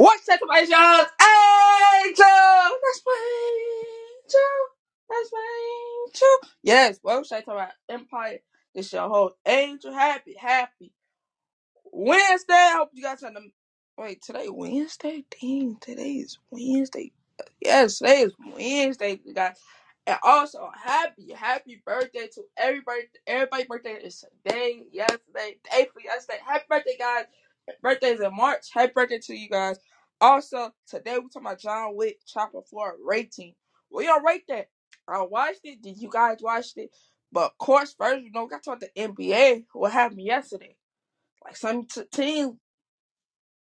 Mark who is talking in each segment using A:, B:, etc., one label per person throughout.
A: What's my y'all? Angel! That's my angel. That's my angel. Yes, well, should I talk about Empire? This your whole angel. Happy, happy Wednesday. I hope you guys had them. Wait, today Wednesday? Dang, today is Wednesday. Yes, today is Wednesday, you guys. And also, happy, happy birthday to everybody. Everybody's birthday is today, yesterday, day for yesterday. Happy birthday, guys. Birthday's in March. Happy birthday to you guys. Also, today we're talking about John Wick Chapter 4 rating. We don't rate that. I watched it. Did you guys watch it? But of course, first, you know, we got to talk the NBA. What happened yesterday? Like some t- team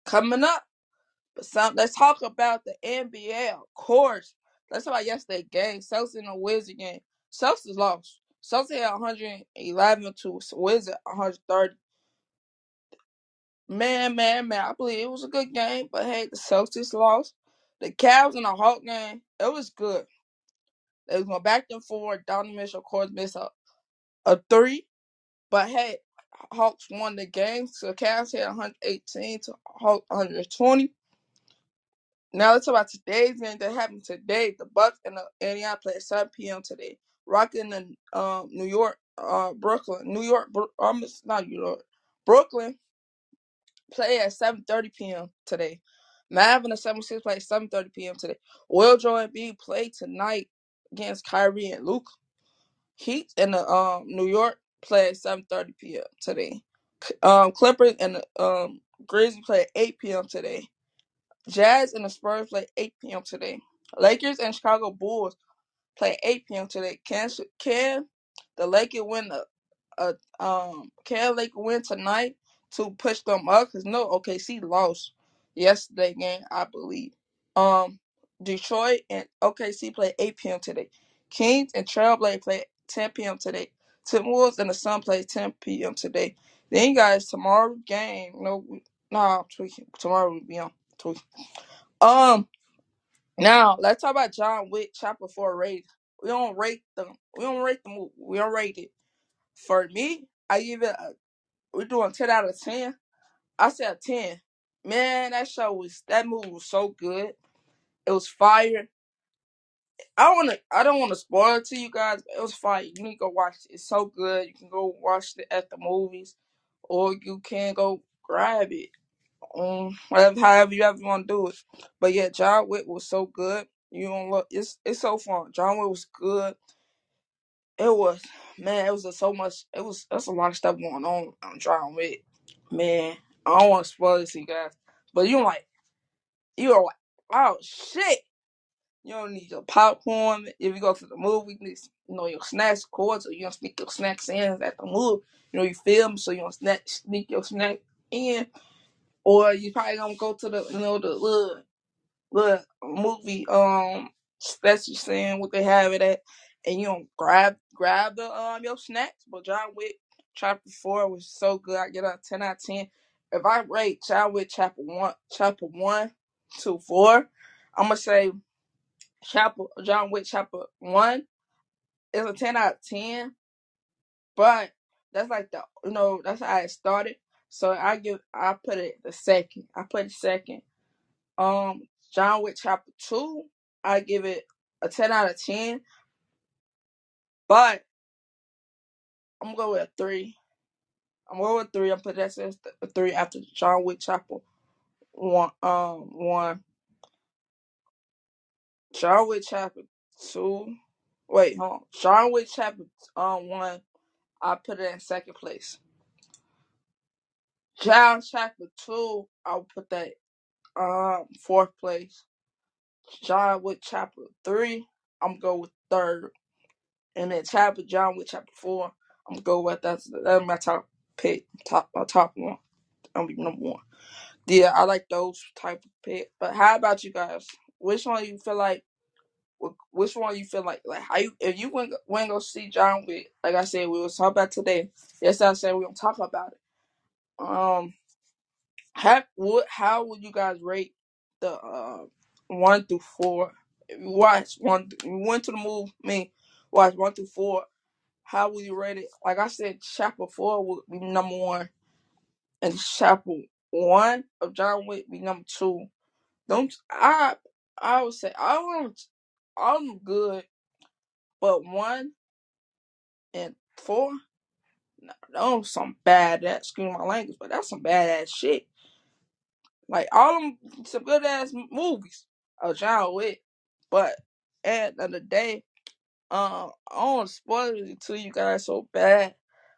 A: coming up. But some let's talk about the NBA, of course. Let's talk about yesterday's game. Celtics and the Wizard game. Celtics lost. Celtics had 111 to Wizard 130. Man, man, man. I believe it was a good game, but hey, the Celtics lost. The Cavs and the Hawk game, it was good. They was going back and forth. Donovan Mitchell, of course, missed a, a three. But hey, Hawks won the game. So Cavs had 118 to Hawks 120. Now let's talk about today's game that happened today. The Bucks and the Indiana play at 7 p.m. today. Rocking in um, New York, uh, Brooklyn, New York, um, not New York, Brooklyn play at 7:30 p.m. today. Mav and the 76 play at 7:30 p.m. today. Will Joel Embiid play tonight against Kyrie and Luke. Heat and the um New York play at 7:30 p.m. today. Um, Clippers and the um Grizzlies play at 8 p.m. today. Jazz and the Spurs play 8 p.m. today. Lakers and Chicago Bulls play at 8 p.m. today. Can can the Lakers win the uh, um can Lakers win tonight to push them up? Cause no OKC lost yesterday game, I believe. Um, Detroit and OKC play 8 p.m. today. Kings and Trailblazers play 10 p.m. today. Timberwolves and the Sun play 10 p.m. today. Then guys tomorrow game. No, nah, tweaking. Tomorrow will be on tweaking. Um, now let's talk about John Wick Chapter Four rating. We don't rate them. We don't rate the movie. We don't rate it. For me, I give it. We're doing ten out of ten. I said ten. Man, that show was that movie was so good. It was fire. I wanna. I don't want to spoil it to you guys. But it was fire. You need to go watch it. It's so good. You can go watch it at the movies, or you can go grab it. Um, whatever, however you ever want to do it. But yeah, John Wick was so good. You don't look. It's it's so fun. John Wick was good. It was man. It was just so much. It was. That's a lot of stuff going on on John Wick. Man, I don't want to spoil this you guys, but you like you're like, oh shit. You don't need your popcorn. If you go to the movie, you need, you know your snacks, course, or you don't sneak your snacks in at the movie. You know you film, so you don't snack, sneak your snack in, or you probably gonna go to the you know the little little movie um special saying what they have it at, and you don't grab grab the um your snacks. But John Wick Chapter Four was so good. I get a ten out of ten. If I rate John Wick Chapter One, Chapter One to Four, I'm gonna say Chapter John Wick Chapter One is a ten out of ten. But that's like the you know that's how it started. So I give I put it the second. I put it second. Um, John Wick Chapter Two, I give it a ten out of ten. But I'm gonna go with a three. I'm going with three. I'm putting that as a three after John Wick Chapter One. Um, one. John Wick Chapter Two. Wait, hold on. John Wick Chapter um one. I put it in second place. John Chapter Two. I'll put that um fourth place. John Wick Chapter Three. I'm gonna go with third. And then chapter John Wick Chapter Four. I'm gonna go with that's that's my top pick, top my top one. I'm be number one. Yeah, I like those type of picks. But how about you guys? Which one you feel like? wh- Which one you feel like? Like how you? If you went went go see John Wick, like I said, we was talking about today. Yes, I said we gonna talk about it. Um, how what? How would you guys rate the uh one through four? If you watch one, you went to the movie. I watch one through four. How would you rate it? Like I said, chapter four would be number one, and chapter one of John Wick be number two. Don't I? I would say all of them good, but one and four, no, those some bad. That excuse my language, but that's some bad ass shit. Like all them, some good ass movies of John Wick, but at the end of the day. Um, I don't spoil it to you guys so bad,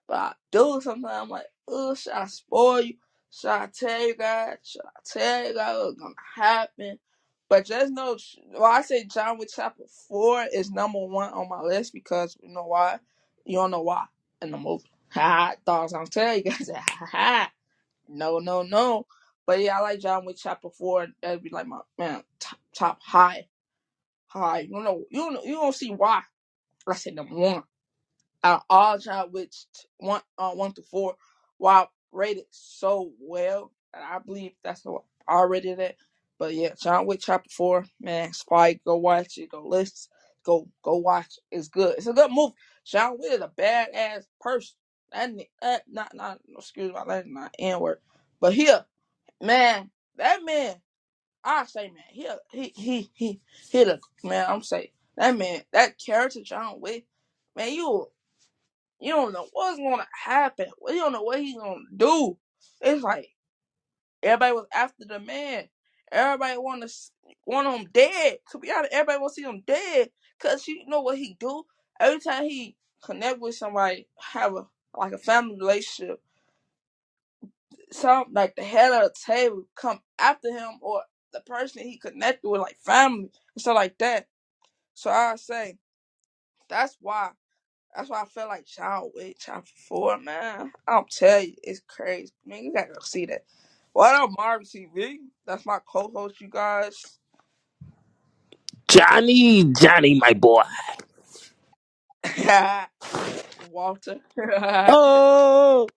A: but I do sometimes. I'm like, oh, should I spoil you? Should I tell you guys? Should I tell you guys what's gonna happen? But just know, well, I say John Wick Chapter 4 is number one on my list because you know why? You don't know why in the movie. Ha, thought I was gonna tell you guys. Ha. No, no, no. But yeah, I like John Wick Chapter 4. That'd be like my, man, top, top high. High. You don't know, you don't, you don't see why. I said number one. Out of all John Wick one uh, one to four, while rated so well, and I believe that's what I rated it. But yeah, John Wick Chapter Four, man, Spike, go watch it, go listen, go go watch. it. It's good. It's a good movie. John Wick is a badass person. That, that not not excuse my language, not N word, but here, man, that man. I say, man, he he he he he the man. I'm saying that man, that character John Wick, man, you you don't know what's gonna happen. You don't know what he's gonna do. It's like everybody was after the man. Everybody want to want him dead. To be honest, everybody want to see him dead because you know what he do. Every time he connect with somebody, have a like a family relationship, some like the head of the table come after him or the person he connected with, like family and stuff like that. So I say that's why. That's why I feel like John Wick Chapter 4, man. I'll tell you, it's crazy. Man, you gotta go see that. What up, Marvin TV? That's my co-host, you guys.
B: Johnny, Johnny, my boy.
A: Walter.
B: Oh,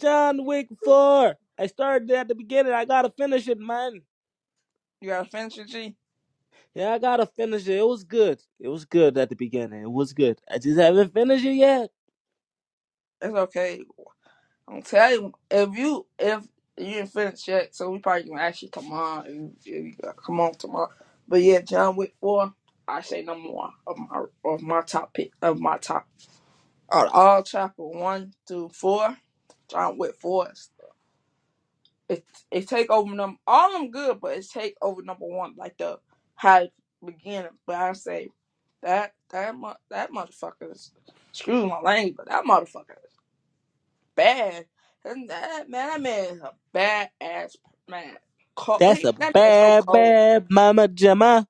B: John Wick 4. I started at the beginning. I gotta finish it, man.
A: you gotta finish it, G?
B: Yeah, I gotta finish it. It was good. It was good at the beginning. It was good. I just haven't finished it yet.
A: It's okay. I'm tell you, if you if you didn't finish yet, so we probably gonna you come on, if, if come on tomorrow. But yeah, John Wick 4, I say number one of my of my top pick of my top. All chapter one through four, John Wick 4 is it it take over number all of them good, but it take over number one like the high beginning. But I say that that that motherfucker is excuse my language, but that motherfucker is bad. And that man, that man is a bad ass man. Cold,
B: That's
A: he,
B: a
A: that man so
B: bad,
A: cold.
B: bad mama Gemma.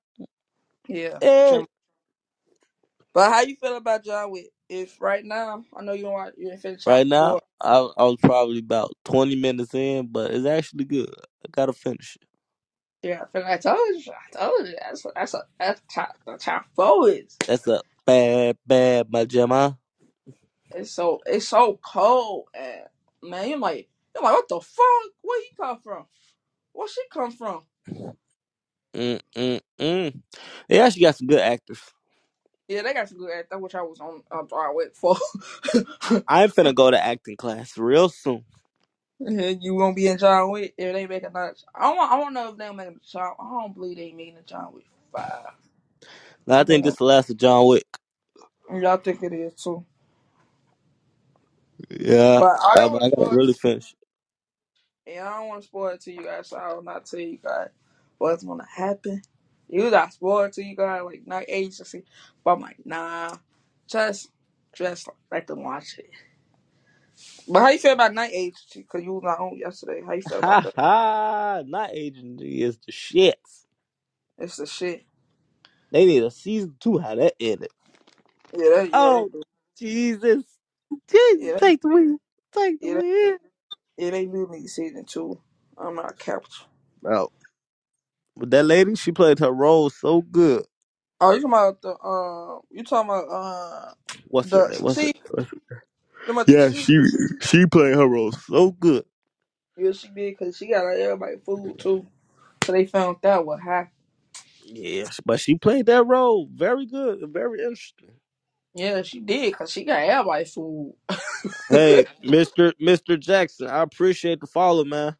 A: Yeah,
B: Eh.
A: Jim. But how you feel about John Wick? If right now, I know you don't want you didn't finish
B: Right
A: chapter
B: now,
A: four.
B: I, I was probably about 20 minutes in, but it's actually good. I gotta finish it.
A: Yeah, I I told you, I told you that's what, that's a that's top the top four is.
B: That's a bad, bad my Gemma.
A: It's so it's so cold and man, you're like you're like what the fuck? Where he come from? Where she come from?
B: Mm, mm, mm. They actually got some good actors.
A: Yeah, they got some good actors, which I was on on Broadway for.
B: I'm finna go to acting class real soon.
A: Yeah, you gonna be in John Wick if they make another. I want I want to know if they make a John. I don't believe they making a John Wick five.
B: Now, I
A: I
B: think this the last of John Wick.
A: I, y'all think it is too.
B: Yeah,
A: But I
B: I,
A: don't
B: I
A: to spoil.
B: really finish.
A: Yeah, I don't want to spoil it to you guys, so I will not tell you guys what's gonna happen. You got spoiled to you guys like night agency, but I'm like, nah, just just let them watch it. But how you feel about night agency? Cause you was not on yesterday. How you feel about
B: Ha
A: that?
B: ha! Night agency is the shit.
A: It's the shit.
B: They need a season two. How that ended.
A: Yeah, they, yeah, they
B: Oh
A: do.
B: Jesus! Jesus,
A: Yeah,
B: take the wheel. Take the
A: yeah, they,
B: wheel.
A: yeah, they do need season two. I'm not couch.
C: bro. But that lady, she played her role so good.
A: Oh, you talking about the uh? You talking about uh
C: What's her
A: the
C: name? What's her?
A: see?
C: What's?
A: You talking about the
C: Yeah, she she played her role so good.
A: Yeah, she did because she got like, everybody food too. So they found out what happened.
C: Yeah, but she played that role very good, and very interesting.
A: Yeah, she did because she got everybody food.
C: Hey, Mister Mister Jackson, I appreciate the follow, man.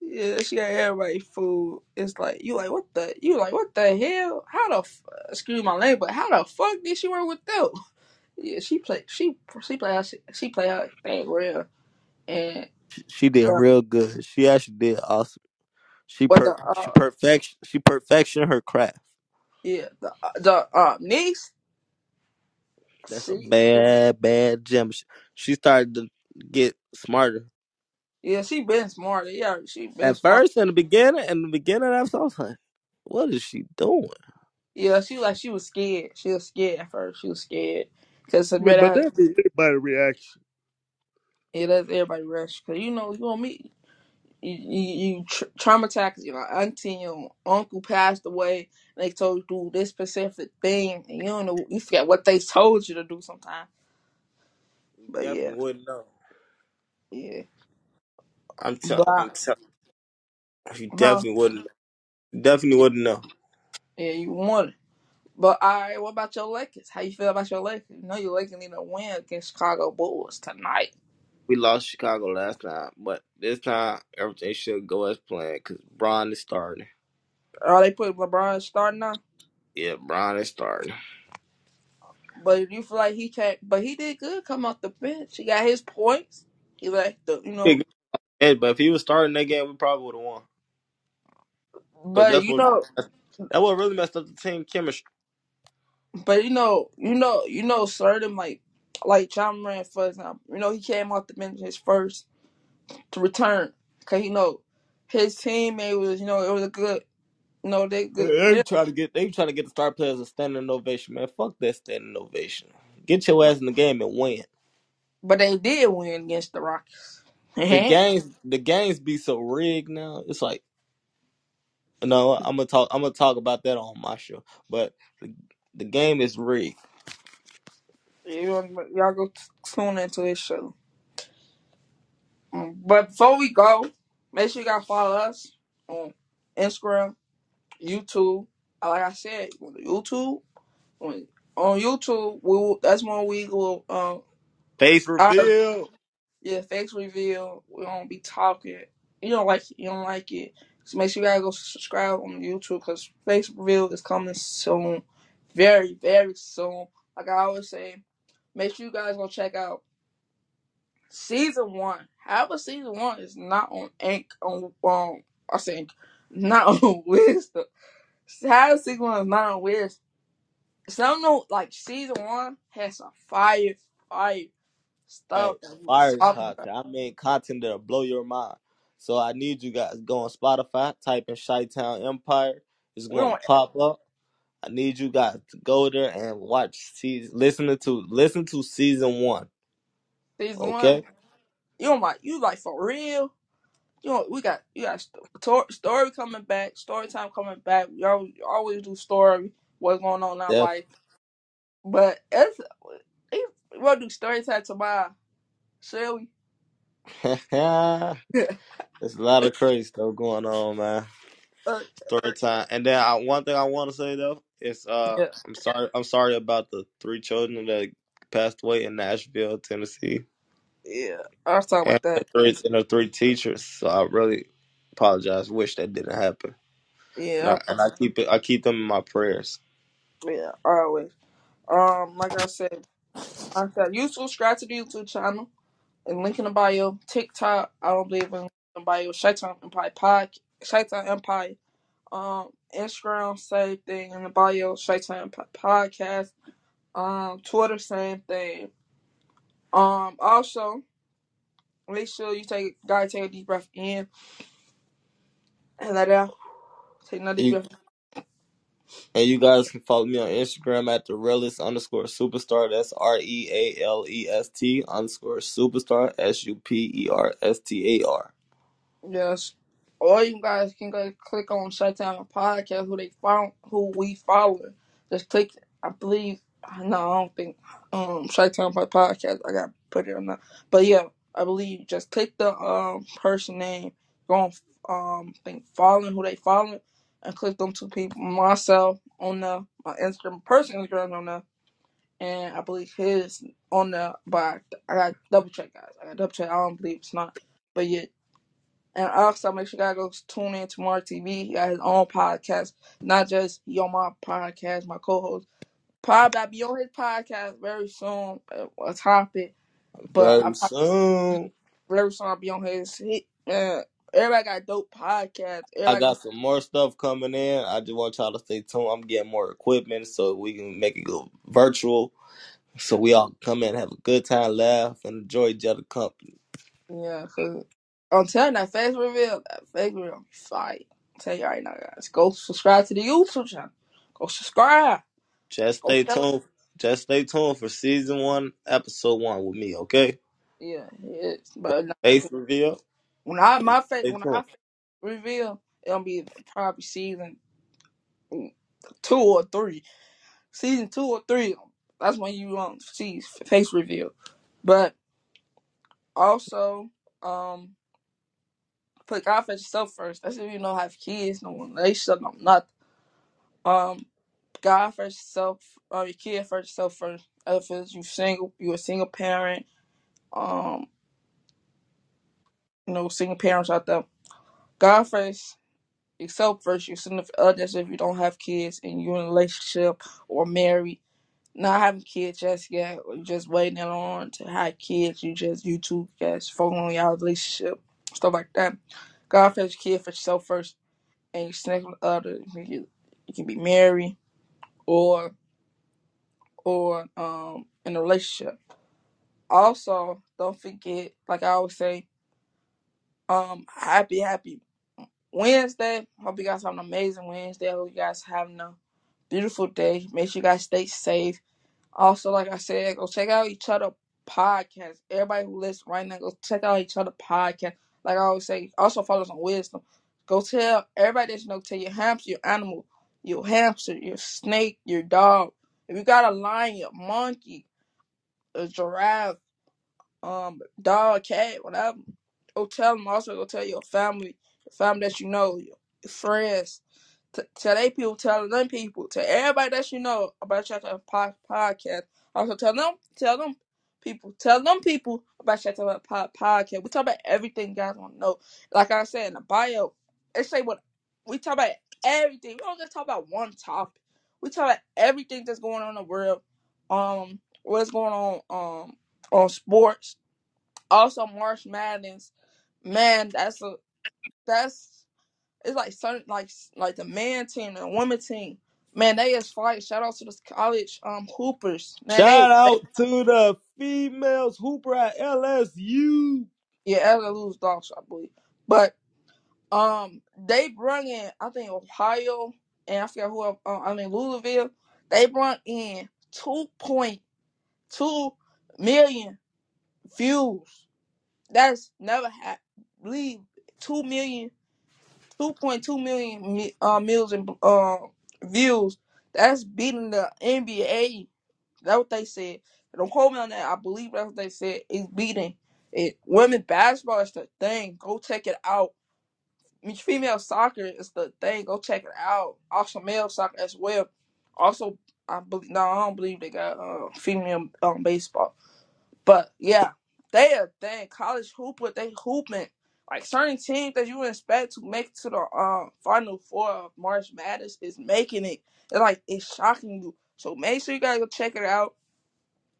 A: Yeah, she got everybody food. It's like you like what the you like what the hell? How the f- excuse my name, but how the fuck did she work with them? Yeah, she played she she play her she play her thing real and
C: She, she did
A: uh,
C: real good. She actually did awesome. She
A: what the
C: per she
A: uh
C: perfection she perfection her craft.
A: yeah the uh, the uh niece
C: That's a
A: she
C: bad bad gem. She, she started to get smarter.
A: yeah she been smart yeah she been
C: At
A: smart
C: first, in the beginning, in the beginning, I was like, "What is she doing?"
A: yeah she like she was scared she was scared at first she was scared because
C: Yeah, but
A: Sabrina
C: that be anybody reaction.
A: yeah that's everybody rush because you know you know me you you, you tra- traumatized your auntie and your uncle passed away and they told you to do this specific thing and you don't know you forget what they told you to do sometimes
C: You
A: but yeah
C: definitely wouldn't know.
A: yeah
C: I'm telling.
A: but
C: I'm telling. You
A: huh
C: definitely wouldn't. Definitely wouldn't know.
A: yeah you won it but all right what about your Lakers how you feel about your Lakers you know your Lakers need a win against Chicago Bulls tonight
C: We lost Chicago last time, but this time everything should go as planned because Bron is starting.
A: are they put LeBron starting now
C: Yeah, Bron is starting.
A: but you feel like he can't but he did good come off the bench he got his points he like the you know
C: Ed, but if he was starting that game, we probably would have won. Because
A: but
C: that's
A: you
C: what
A: know
C: that what really messed up the team chemistry.
A: But you know, you know, you know, certain like like Ja Morant, for example, you know, he came off the bench his first to return because you know his teammate was, you know, it was a good, you know, they good,
C: They
A: yeah,
C: try to get they try to get the star players a standing ovation, man. Fuck that standing ovation. Get your ass in the game and win.
A: but they did win against the Rockets.
C: The games the games be so rigged now. It's like no, I'm gonna talk. I'm gonna talk about that on my show. But the, the game is rigged.
A: you y'all go t- tune into his show. Mm, But before we go, make sure you gotta follow us on Instagram, YouTube. Uh, Like I said, on YouTube, on on YouTube, we will, that's when we will. Um,
C: Face reveal.
A: Yeah, face reveal. We don't be talking. You don't like it. You don't like it. So make sure you gotta go subscribe on YouTube because face reveal is coming soon, very very soon. Like I always say, make sure you guys go check out season one. However, season one is not on Ank on um I think not on Wisdom. How season one is not on Wisdom. Some know like season one has some fire fire
C: Hey,
A: stuff that we
C: fire
A: talking about.
C: content. I mean content that'll blow your mind. So I need you guys go on Spotify, type in Chi Town Empire. It's
A: We
C: gonna
A: on
C: pop up. I need you guys to go there and watch season listen to listen to season one.
A: season one.
C: Okay?
A: You don't like you like for real. You know we got you got sto- story coming back, story time coming back. We always, always do story, what's going on in our
C: Def
A: life. But it's we'll do story time tomorrow, shall we?
C: There's a lot of crazy stuff going on, man.
A: uh,
C: Story time. And then I, one thing I want to say though is uh
A: yeah,
C: I'm sorry I'm sorry about the three children that passed away in Nashville, Tennessee.
A: yeah. I was talking
C: and
A: about
C: the
A: that.
C: three and the three teachers. So I really apologize. Wish that didn't happen. And
A: Yeah,
C: I, and I keep it. I keep them in my prayers.
A: yeah, always. Um, like I said, I said you subscribe to the YouTube channel and link in the bio. TikTok, I don't believe in the bio. Chi-Town Empire Pod, Chi-Town Empire Um, Instagram, same thing in the bio, Chi-Town P- Podcast. Um, Twitter, same thing. Um, also, make sure you take, gotta take a deep breath in and let out. Take another deep
C: You
A: breath.
C: and you guys can follow me on Instagram at the realest underscore superstar. That's R E A L E S T underscore superstar. S U P E R S T A R.
A: Yes. Or you guys can go click on Chi-Town Podcast, who they found, who we follow. Just click. I believe. No, I don't think. Um, Chi-Town Podcast. I got to put it on that. But yeah, I believe just click the um person name. Go on. Um, think following who they following, and click them two people. Myself on the my Instagram, person Instagram on the, and I believe his on the. But I, got double check, guys. I got double check. I don't believe it's not. But yeah, and also make sure you guys go tune in to Mark TV. He got his own podcast, not just he on my podcast, my co-host. Probably I'll be on his podcast very soon. uh, A topic, but I
C: Very soon.
A: very soon I'll be on his. He, uh, everybody got dope podcasts.
C: I
A: Everybody
C: got some more stuff coming in. I just want y'all to stay tuned. I'm getting more equipment so we can make it go virtual. So we all come in, have a good time, laugh, and enjoy each other company.
A: yeah. Cause I'm telling you, that face reveal, that face reveal, fight. Tell you right now, guys. Go subscribe to the YouTube channel. Go subscribe.
C: Just
A: Go
C: stay tuned. Just stay tuned for season one, episode one with me, okay?
A: Yeah, is. But
C: Face reveal.
A: When I my face
C: stay
A: when I
C: tuned.
A: face reveal, it'll be probably season two or three. Season two or three. That's when you um see face reveal. But also, um, put God first yourself first. That's if you don't have kids, no relationship, no nothing. Um, God first yourself, uh, your kid first yourself first. If it's you single, you a single parent. Um, you know, single parents out there. God first yourself first, your significant others if you don't have kids and you're in a relationship or married, not having kids just yet, or just waiting on to have kids, you just you two guys focus on your relationship, stuff like that. God first, your kid for yourself first, and you your significant other. You can, you can be married or or um in a relationship. Also, don't forget, like I always say, um, happy, happy Wednesday. Hope you guys have an amazing Wednesday. Hope you guys having a beautiful day. Make sure you guys stay safe. Also, like I said, go check out each other podcast. Everybody who listens right now, go check out each other podcast. Like I always say, also follow some wisdom. Go tell everybody that you know, tell your hamster, your animal, your hamster, your snake, your dog. If you got a lion, your monkey, a giraffe, um, dog, cat, whatever. Go tell them. Also, go tell your family, your family that you know, your friends. T- tell they people, tell them people, tell everybody that you know about your po- Podcast. Also, tell them, tell them people, tell them people about Shut Up po- Podcast. We talk about everything you guys want to know. Like I said in the bio, they say what we talk about everything. We don't just talk about one topic. We talk about everything that's going on in the world. Um, what's going on um on sports. Also, March Madness. Man, that's a that's it's like certain like like the man team and the women team. Man, they is fight. Shout out to the college um hoopers. Man,
C: Shout
A: they
C: out to the females hooper at LSU.
A: yeah, they lose dogs, I believe. But um, they brung in I think Ohio and I forgot who uh, I mean Louisville. They brought in two point two million views. That's never had. Believe two million 2.2 million mi- uh, million uh, views. That's beating the NBA. That's what they said. Don't quote me on that. I believe that's what they said. It's beating it. Women basketball is the thing. Go check it out. Female soccer is the thing. Go check it out. Also, male soccer as well. Also, I believe. No, I don't believe they got uh, female um, baseball. But yeah, they a thing. College hooper, they hooping. Like certain teams that you expect to make it to the um final four of March Madness is making it. It's like it's shocking you. So make sure you guys go check it out.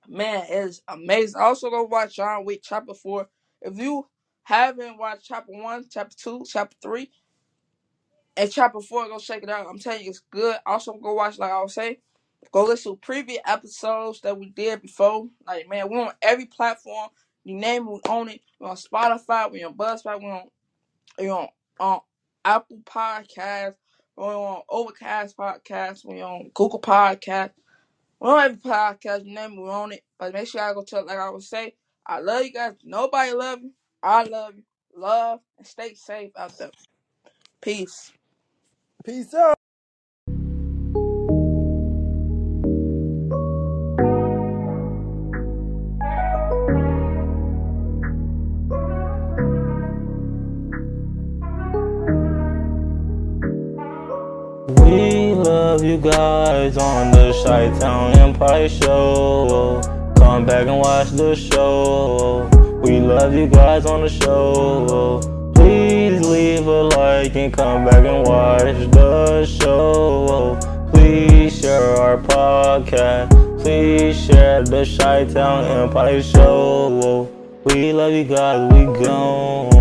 A: Man, it's amazing. Also go watch John Wick chapter four. If you haven't watched chapter one, chapter two, chapter three, and chapter four, go check it out. I'm telling you, it's good. Also go watch, like I was saying. Go listen to previous episodes that we did before. Like, man, we're on every platform. You name we own it. We're on Spotify, we're on Buzzsprout, we're on, we're on, Apple Podcasts, we're on Overcast Podcast, we're on Google Podcast. We're on every podcast, name we're on it. But make sure I go tell, like I would say, I love you guys. Nobody love you. I love you. Love and stay safe out there. Peace.
D: Peace out.
B: You guys on the Chi Town Empire Show. Come back and watch the show. We love you guys on the show. Please leave a like and come back and watch the show. Please share our podcast. Please share the Chi Town Empire Show. We love you guys. We gone.